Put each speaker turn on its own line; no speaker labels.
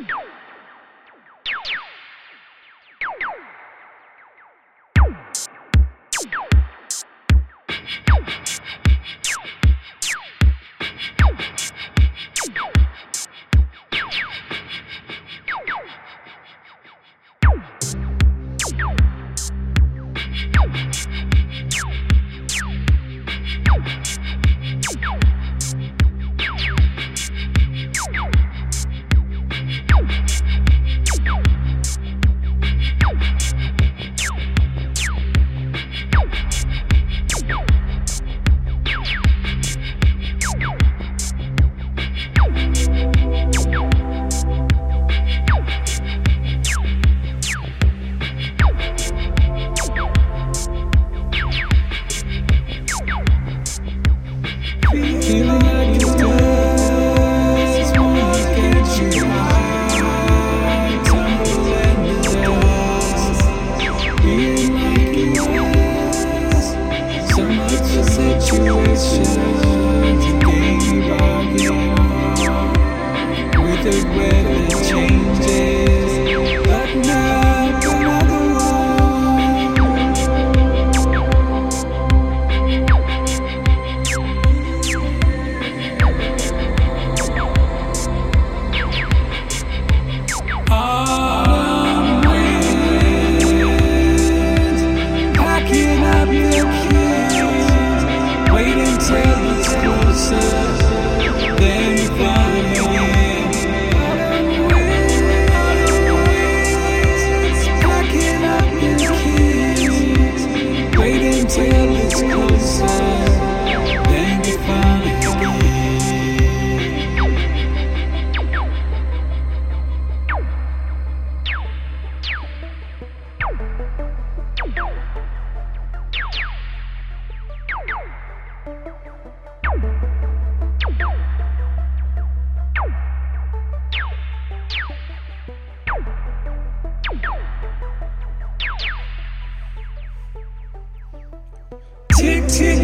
Yeah. Tick